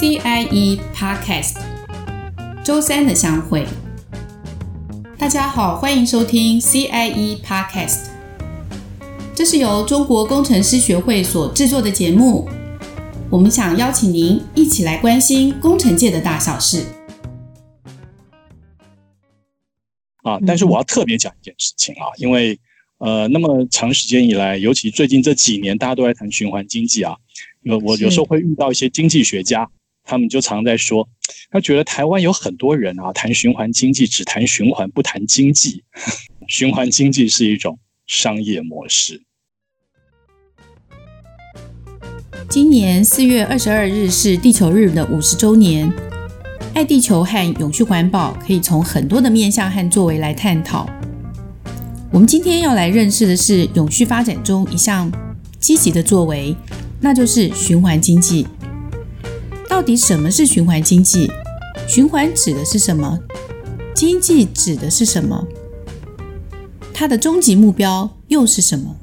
CIE Podcast，周三的相会。大家好，欢迎收听 CIE Podcast。这是由中国工程师学会所制作的节目。我们想邀请您一起来关心工程界的大小事。啊，但是我要特别讲一件事情啊，因为呃，那么长时间以来，尤其最近这几年，大家都在谈循环经济啊。我我有时候会遇到一些经济学家，他们就常在说，他觉得台湾有很多人啊，谈循环经济只谈循环不谈经济，循环经济是一种商业模式。今年四月二十二日是地球日的五十周年，爱地球和永续环保可以从很多的面向和作为来探讨。我们今天要来认识的是永续发展中一项积极的作为，那就是循环经济。到底什么是循环经济？循环指的是什么？经济指的是什么？它的终极目标又是什么？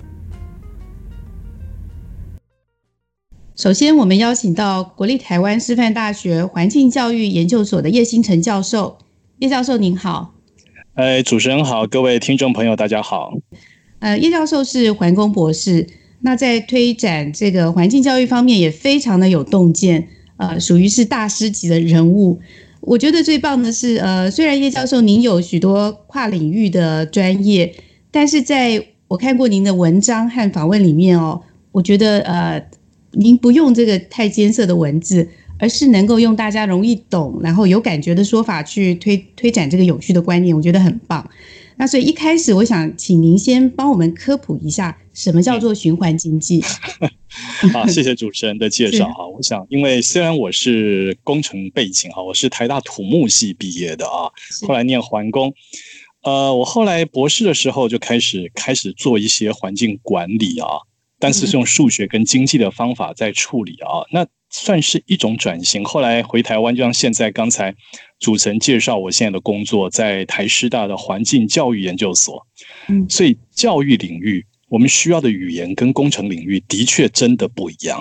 首先，我们邀请到国立台湾师范大学环境教育研究所的叶星辰教授。叶教授您好。哎，主持人好，各位听众朋友大家好。呃，叶教授是环工博士，那在推展这个环境教育方面也非常的有洞见，呃，属于是大师级的人物。我觉得最棒的是，呃，虽然叶教授您有许多跨领域的专业，但是在我看过您的文章和访问里面哦，我觉得呃。您不用这个太艰涩的文字，而是能够用大家容易懂，然后有感觉的说法去推推展这个有趣的观念，我觉得很棒。那所以一开始，我想请您先帮我们科普一下，什么叫做循环经济？好，谢谢主持人的介绍哈。我想，因为虽然我是工程背景哈，我是台大土木系毕业的啊，后来念环工，呃，我后来博士的时候就开始开始做一些环境管理啊。但是是用数学跟经济的方法在处理啊，那算是一种转型。后来回台湾，就像现在刚才主持人介绍我现在的工作，在台师大的环境教育研究所。嗯，所以教育领域我们需要的语言跟工程领域的确真的不一样。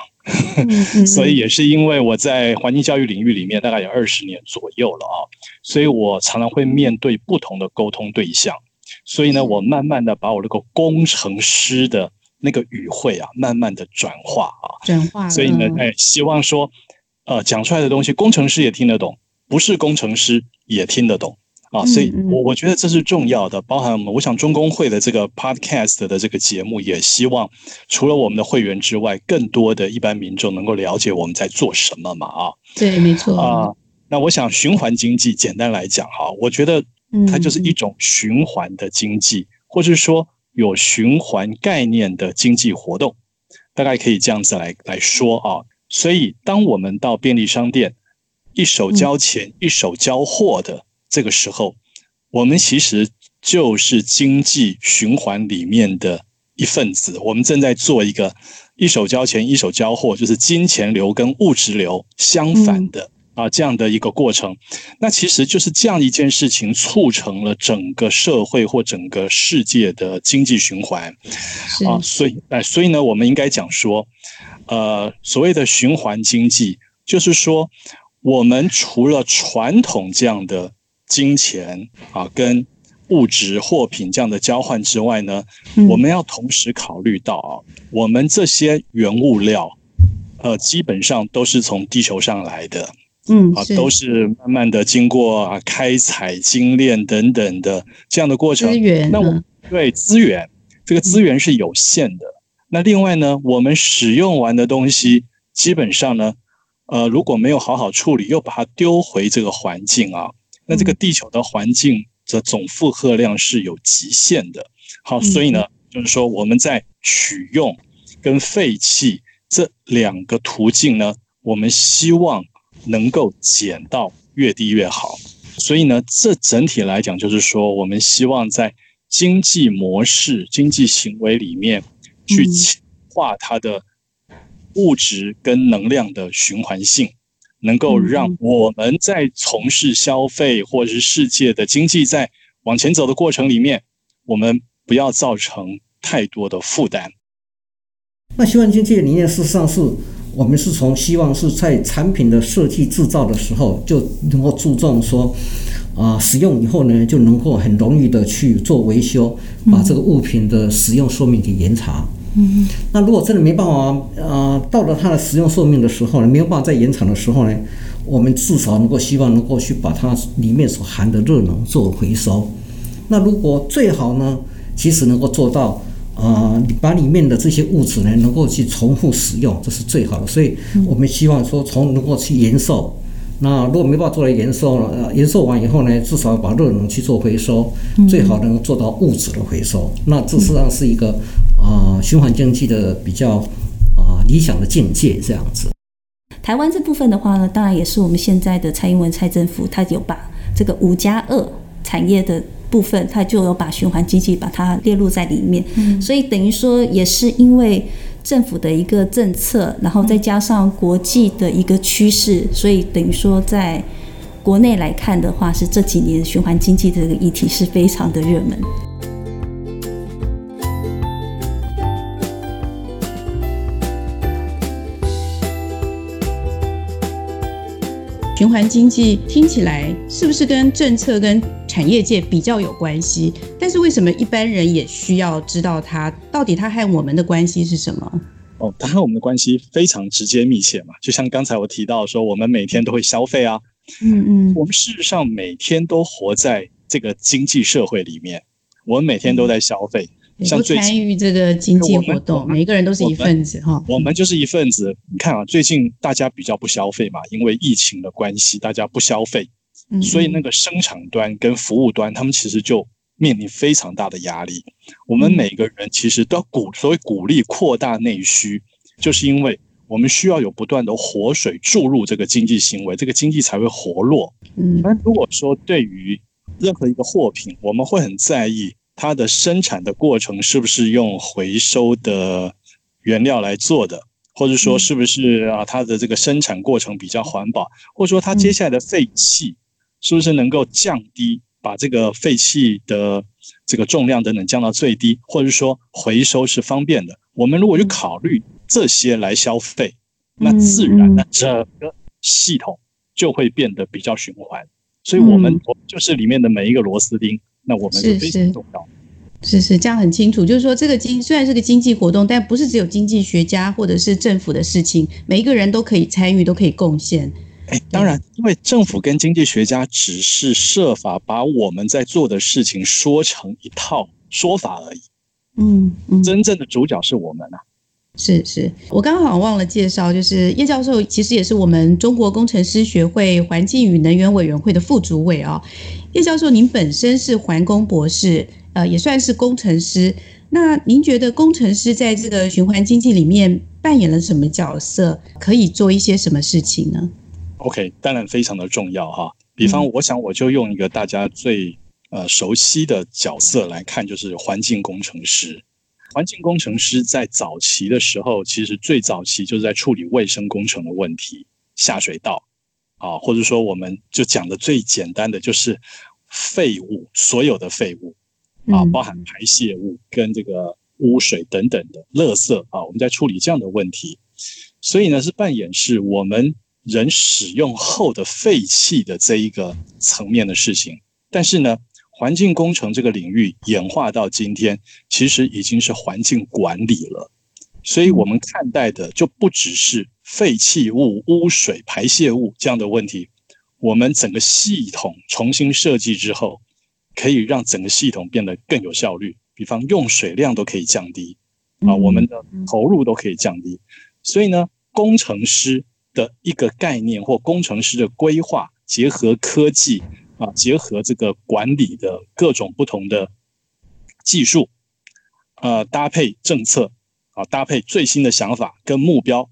所以也是因为我在环境教育领域里面大概有二十年左右了啊，所以我常常会面对不同的沟通对象。所以呢，我慢慢的把我那个工程师的。那个语汇啊，慢慢的转化啊，转化。所以呢，哎，希望说，呃，讲出来的东西，工程师也听得懂，不是工程师也听得懂啊。所以我我觉得这是重要的。包含我们，我想中工会的这个 podcast 的这个节目，也希望除了我们的会员之外，更多的一般民众能够了解我们在做什么嘛啊。对，没错啊。那我想循环经济，简单来讲哈，我觉得它就是一种循环的经济，或是说。有循环概念的经济活动，大概可以这样子来来说啊。所以，当我们到便利商店，一手交钱，一手交货的这个时候，我们其实就是经济循环里面的一份子。我们正在做一个一手交钱，一手交货，就是金钱流跟物质流相反的。啊，这样的一个过程，那其实就是这样一件事情促成了整个社会或整个世界的经济循环啊，所以，哎，所以呢，我们应该讲说，呃，所谓的循环经济，就是说，我们除了传统这样的金钱啊跟物质货品这样的交换之外呢，我们要同时考虑到啊，我们这些原物料，呃，基本上都是从地球上来的。嗯，啊，都是慢慢的经过啊开采、精炼等等的这样的过程。资源，那我对资源，这个资源是有限的。嗯。那另外呢，我们使用完的东西，基本上呢，呃，如果没有好好处理，又把它丢回这个环境啊，那这个地球的环境的总负荷量是有极限的。好，所以呢，就是说我们在取用跟废弃这两个途径呢，我们希望。能够减到越低越好，所以呢，这整体来讲就是说，我们希望在经济模式、经济行为里面去强化它的物质跟能量的循环性，能够让我们在从事消费或者是世界的经济在往前走的过程里面，我们不要造成太多的负担。那希望经济的理念事实上是。我们是从希望是在产品的设计制造的时候就能够注重说，啊，使用以后呢，就能够很容易的去做维修，把这个物品的使用寿命给延长。嗯，嗯那如果真的没办法，啊，到了它的使用寿命的时候呢，没有办法再延长的时候呢，我们至少能够希望能够去把它里面所含的热能做回收。那如果最好呢，其实能够做到，啊，把里面的这些物质呢，能够去重复使用，这是最好的。所以我们希望说，从能够去延寿。那如果没办法做到延寿了，延寿完以后呢，至少把热能去做回收，最好能够做到物质的回收。那这实际上是一个、呃、循环经济的比较啊、呃、理想的境界这样子。台湾这部分的话呢，当然也是我们现在的蔡英文蔡政府，他有把这个五加二产业的部分，他就有把循环经济把它列入在里面。嗯，所以等于说也是因为。政府的一个政策，然后再加上国际的一个趋势，所以等于说，在国内来看的话，是这几年循环经济这个议题是非常的热门。循环经济听起来是不是跟政策跟产业界比较有关系？但是为什么一般人也需要知道它到底它和我们的关系是什么？哦，它和我们的关系非常直接密切嘛。就像刚才我提到说，我们每天都会消费啊，嗯嗯，我们事实上每天都活在这个经济社会里面，我们每天都在消费。嗯像最近参与这个经济活动，每个人都是一份子哈。我们就是一份子。你看啊，最近大家比较不消费嘛，因为疫情的关系，大家不消费，所以那个生产端跟服务端，他们其实就面临非常大的压力。我们每个人其实都要鼓，所谓鼓励扩大内需，就是因为我们需要有不断的活水注入这个经济行为，这个经济才会活络。嗯，那如果说对于任何一个货品，我们会很在意。它的生产的过程是不是用回收的原料来做的，或者说是不是啊，它的这个生产过程比较环保，或者说它接下来的废气是不是能够降低，把这个废气的这个重量等等降到最低，或者说回收是方便的。我们如果去考虑这些来消费，那自然呢整个系统就会变得比较循环。所以，我们就是里面的每一个螺丝钉。那我们是非常重要，是是这样很清楚，就是说这个经虽然是个经济活动，但不是只有经济学家或者是政府的事情，每一个人都可以参与，都可以贡献。哎，当然，因为政府跟经济学家只是设法把我们在做的事情说成一套说法而已。嗯嗯，真正的主角是我们啊。是是，我刚刚好像忘了介绍，就是叶教授其实也是我们中国工程师学会环境与能源委员会的副主委啊。叶教授，您本身是环工博士，呃，也算是工程师。那您觉得工程师在这个循环经济里面扮演了什么角色？可以做一些什么事情呢？OK，当然非常的重要哈。比方，我想我就用一个大家最呃熟悉的角色来看，就是环境工程师。环境工程师在早期的时候，其实最早期就是在处理卫生工程的问题，下水道啊，或者说我们就讲的最简单的就是废物，所有的废物啊，包含排泄物跟这个污水等等的垃圾啊，我们在处理这样的问题，所以呢是扮演是我们人使用后的废气的这一个层面的事情，但是呢。环境工程这个领域演化到今天，其实已经是环境管理了。所以，我们看待的就不只是废弃物、污水、排泄物这样的问题。我们整个系统重新设计之后，可以让整个系统变得更有效率。比方用水量都可以降低啊，我们的投入都可以降低。所以呢，工程师的一个概念或工程师的规划，结合科技。啊，结合这个管理的各种不同的技术，呃，搭配政策，啊，搭配最新的想法跟目标，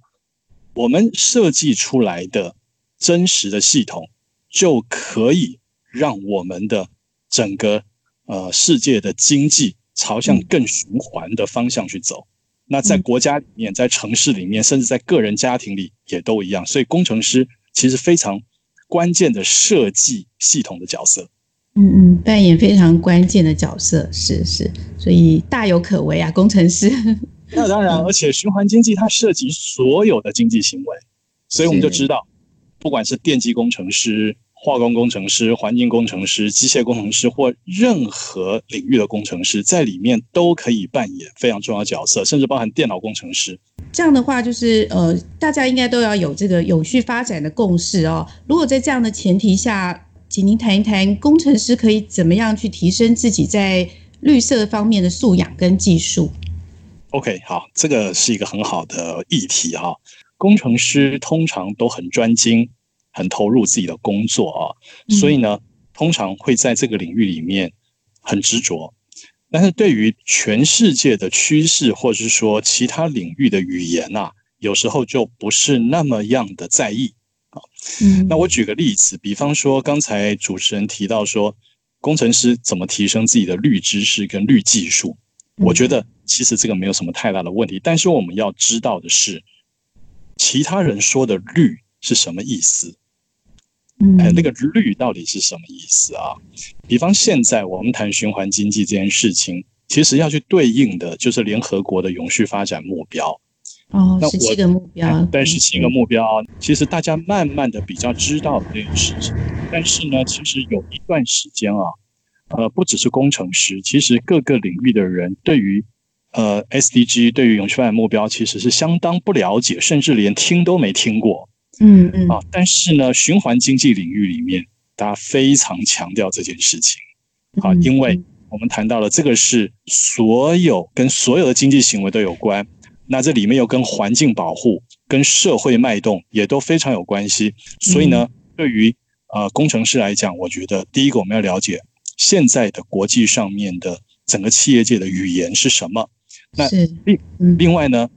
我们设计出来的真实的系统，就可以让我们的整个呃世界的经济朝向更循环的方向去走。那在国家里面，在城市里面，甚至在个人家庭里也都一样。所以，工程师其实非常。关键的设计系统的角色，嗯嗯，扮演非常关键的角色，是是，所以大有可为啊，工程师。那当然，而且循环经济它涉及所有的经济行为，所以我们就知道，不管是电机工程师。化工工程师、环境工程师、机械工程师或任何领域的工程师，在里面都可以扮演非常重要的角色，甚至包含电脑工程师。这样的话，就是呃，大家应该都要有这个有序发展的共识哦。如果在这样的前提下，请您谈一谈工程师可以怎么样去提升自己在绿色方面的素养跟技术？OK，好，这个是一个很好的议题哈。工程师通常都很专精。很投入自己的工作啊，所以呢，通常会在这个领域里面很执着。但是对于全世界的趋势，或者是说其他领域的语言啊，有时候就不是那么样的在意啊。嗯，那我举个例子，比方说刚才主持人提到说，工程师怎么提升自己的绿知识跟绿技术，我觉得其实这个没有什么太大的问题。但是我们要知道的是，其他人说的绿是什么意思？哎，那个绿到底是什么意思啊？比方现在我们谈循环经济这件事情，其实要去对应的就是联合国的永续发展目标。哦，十七个目标。对，十七个目标，其实大家慢慢的比较知道这件事情。但是呢，其实有一段时间啊，呃，不只是工程师，其实各个领域的人对于呃 SDG 对于永续发展目标其实是相当不了解，甚至连听都没听过。嗯嗯。啊，但是呢，循环经济领域里面，大家非常强调这件事情，啊，因为我们谈到了这个是所有跟所有的经济行为都有关，那这里面又跟环境保护、跟社会脉动也都非常有关系，所以呢，对于呃工程师来讲，我觉得第一个我们要了解现在的国际上面的整个企业界的语言是什么，那另另外呢，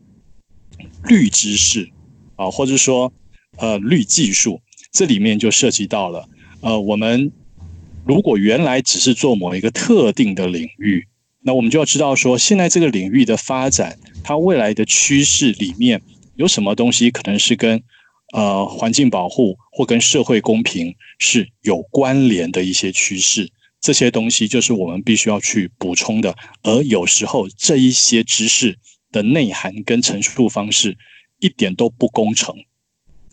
绿知识啊，或者说。呃，绿技术这里面就涉及到了，呃，我们如果原来只是做某一个特定的领域，那我们就要知道说，现在这个领域的发展，它未来的趋势里面有什么东西可能是跟呃环境保护或跟社会公平是有关联的一些趋势，这些东西就是我们必须要去补充的。而有时候这一些知识的内涵跟陈述方式一点都不工程。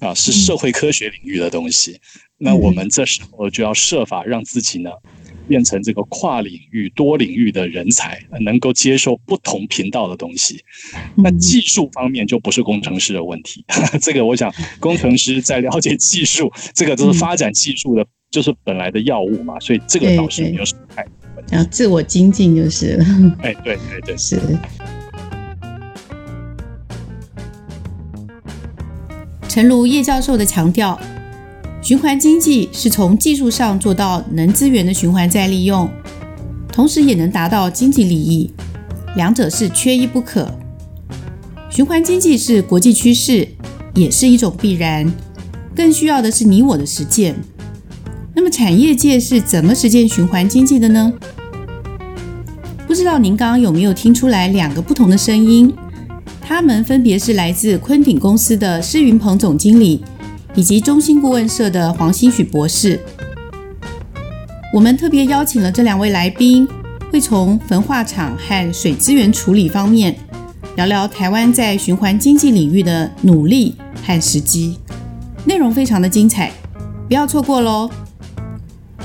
啊，是社会科学领域的东西，那我们这时候就要设法让自己呢，变成这个跨领域、多领域的人才，能够接受不同频道的东西。那技术方面就不是工程师的问题，这个我想工程师在了解技术，这个都是发展技术的，就是本来的药物嘛，所以这个倒是没有什么太大问题。要自我精进就是了。哎，对对对，是。诚如叶教授的强调，循环经济是从技术上做到能资源的循环再利用，同时也能达到经济利益，两者是缺一不可。循环经济是国际趋势，也是一种必然，更需要的是你我的实践。那么产业界是怎么实践循环经济的呢？不知道您刚刚有没有听出来两个不同的声音？他们分别是来自昆鼎公司的施云鹏总经理，以及中兴顾问社的黄新许博士。我们特别邀请了这两位来宾，会从焚化厂和水资源处理方面聊聊台湾在循环经济领域的努力和时机，内容非常的精彩，不要错过喽！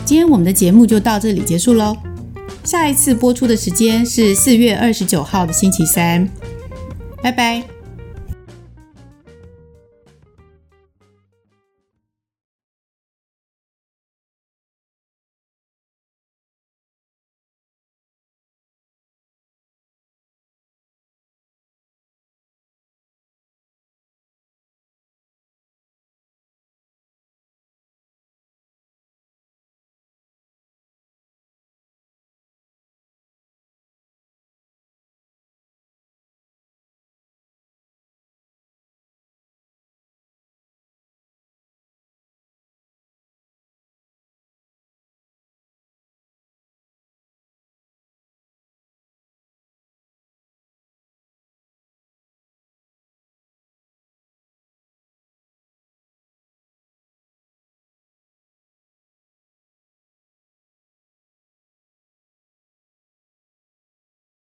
今天我们的节目就到这里结束喽，下一次播出的时间是四月二十九号的星期三。拜拜。